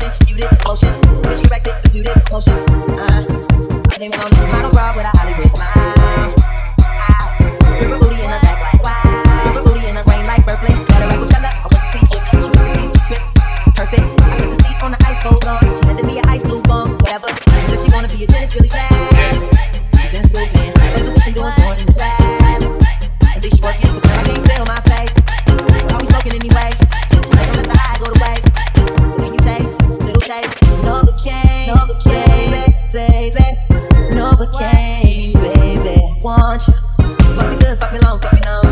motion, muted motion. Misdirected, muted motion. Uh-huh. Uh, I came in on the model bra with a Hollywood smile. Uh-huh. Booty in back like wow. Booty in rain like Got a. I. She went trip. Perfect. Seat on the ice cold. She an ice blue She wanna be a dentist really bad. Just fuck me long, fuck me now.